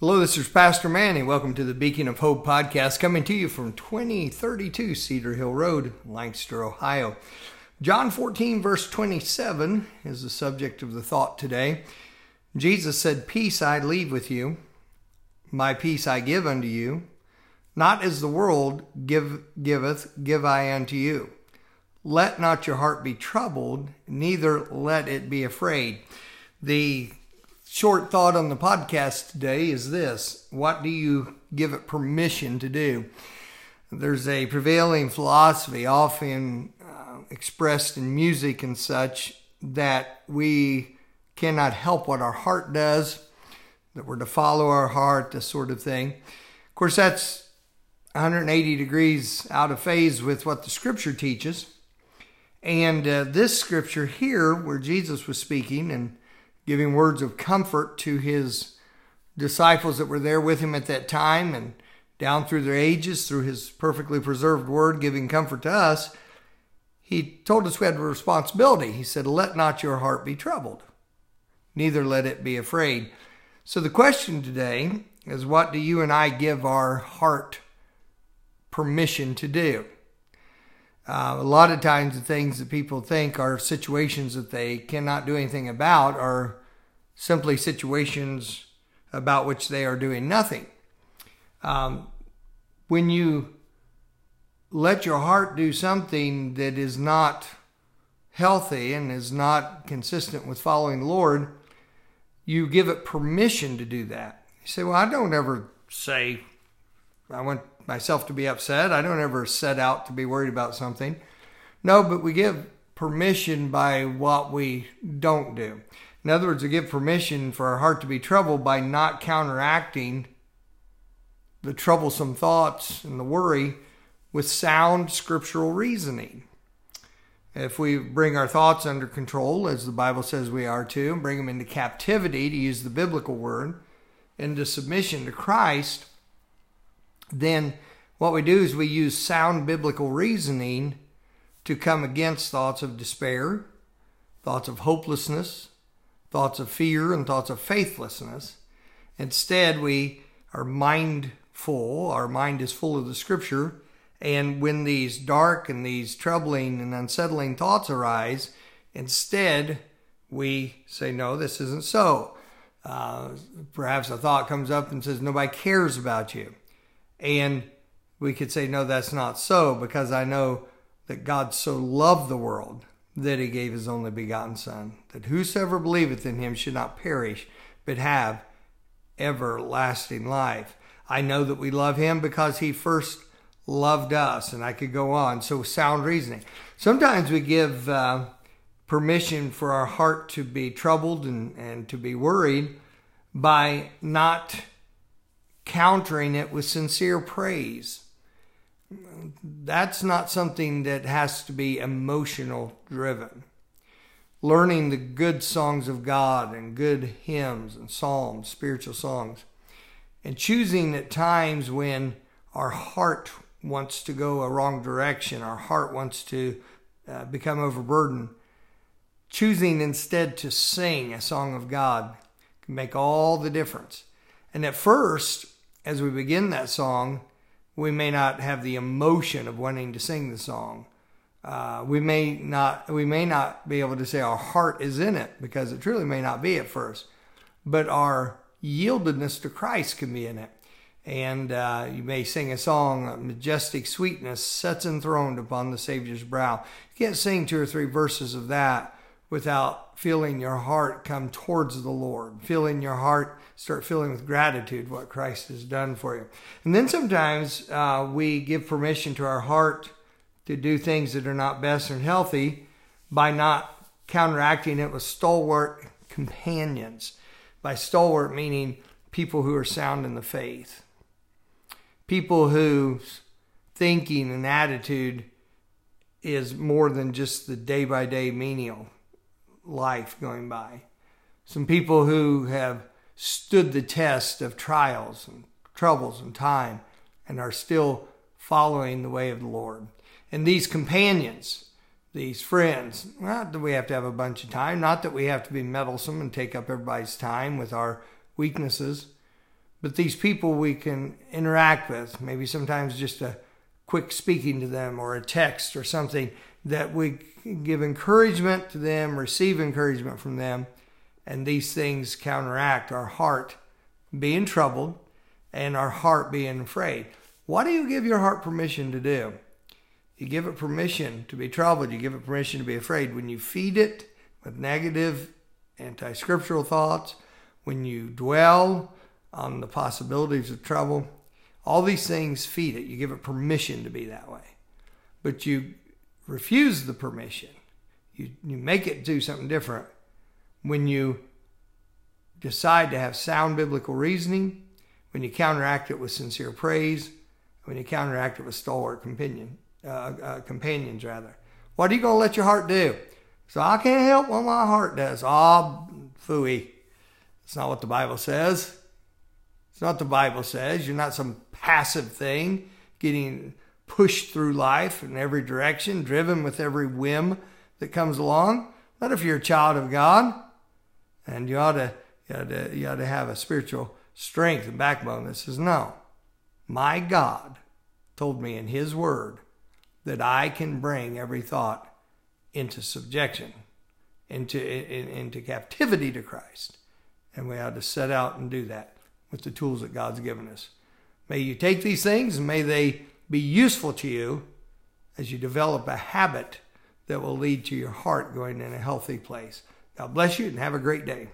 Hello, this is Pastor Manny. Welcome to the Beacon of Hope podcast, coming to you from 2032 Cedar Hill Road, Lancaster, Ohio. John 14, verse 27 is the subject of the thought today. Jesus said, Peace I leave with you, my peace I give unto you. Not as the world give, giveth, give I unto you. Let not your heart be troubled, neither let it be afraid. The short thought on the podcast today is this What do you give it permission to do? There's a prevailing philosophy, often uh, expressed in music and such, that we cannot help what our heart does, that we're to follow our heart, this sort of thing. Of course, that's 180 degrees out of phase with what the scripture teaches. And uh, this scripture here, where Jesus was speaking and giving words of comfort to his disciples that were there with him at that time and down through their ages, through his perfectly preserved word, giving comfort to us, he told us we had a responsibility. He said, Let not your heart be troubled, neither let it be afraid. So the question today is what do you and I give our heart permission to do? Uh, a lot of times, the things that people think are situations that they cannot do anything about are simply situations about which they are doing nothing. Um, when you let your heart do something that is not healthy and is not consistent with following the Lord, you give it permission to do that. You say, Well, I don't ever say, I want myself to be upset. I don't ever set out to be worried about something. No, but we give permission by what we don't do. In other words, we give permission for our heart to be troubled by not counteracting the troublesome thoughts and the worry with sound scriptural reasoning. If we bring our thoughts under control, as the Bible says we are to, and bring them into captivity, to use the biblical word, into submission to Christ, then what we do is we use sound biblical reasoning to come against thoughts of despair, thoughts of hopelessness, thoughts of fear, and thoughts of faithlessness. Instead, we are mindful, our mind is full of the scripture, and when these dark and these troubling and unsettling thoughts arise, instead we say, No, this isn't so. Uh, perhaps a thought comes up and says, Nobody cares about you. And we could say, no, that's not so because I know that God so loved the world that he gave his only begotten Son, that whosoever believeth in him should not perish, but have everlasting life. I know that we love him because he first loved us, and I could go on. So, sound reasoning. Sometimes we give uh, permission for our heart to be troubled and, and to be worried by not countering it with sincere praise that's not something that has to be emotional driven. Learning the good songs of God and good hymns and psalms, spiritual songs, and choosing at times when our heart wants to go a wrong direction, our heart wants to uh, become overburdened, choosing instead to sing a song of God can make all the difference. And at first, as we begin that song, we may not have the emotion of wanting to sing the song. Uh, we may not we may not be able to say our heart is in it because it truly may not be at first, but our yieldedness to Christ can be in it. And uh, you may sing a song, "Majestic Sweetness Sets Enthroned Upon the Savior's Brow." You can't sing two or three verses of that without feeling your heart come towards the Lord, feeling your heart start filling with gratitude what Christ has done for you. And then sometimes uh, we give permission to our heart to do things that are not best and healthy by not counteracting it with stalwart companions. By stalwart, meaning people who are sound in the faith, people whose thinking and attitude is more than just the day by day menial life going by. Some people who have stood the test of trials and troubles and time and are still following the way of the Lord. And these companions, these friends, not that we have to have a bunch of time, not that we have to be meddlesome and take up everybody's time with our weaknesses, but these people we can interact with, maybe sometimes just a quick speaking to them or a text or something that we give encouragement to them, receive encouragement from them, and these things counteract our heart being troubled and our heart being afraid. What do you give your heart permission to do? You give it permission to be troubled, you give it permission to be afraid. When you feed it with negative anti scriptural thoughts, when you dwell on the possibilities of trouble. All these things feed it. You give it permission to be that way. But you refuse the permission. You, you make it do something different when you decide to have sound biblical reasoning, when you counteract it with sincere praise, when you counteract it with stalwart companion, uh, uh, companions, rather. What are you going to let your heart do? So I can't help what my heart does. Ah, oh, fooey. It's not what the Bible says. It's not what the Bible says. You're not some passive thing getting pushed through life in every direction, driven with every whim that comes along. Not if you're a child of God. And you ought to, you ought to, you ought to have a spiritual strength and backbone that says, no, my God told me in His Word that I can bring every thought into subjection, into, in, into captivity to Christ. And we ought to set out and do that with the tools that God's given us. May you take these things and may they be useful to you as you develop a habit that will lead to your heart going in a healthy place. God bless you and have a great day.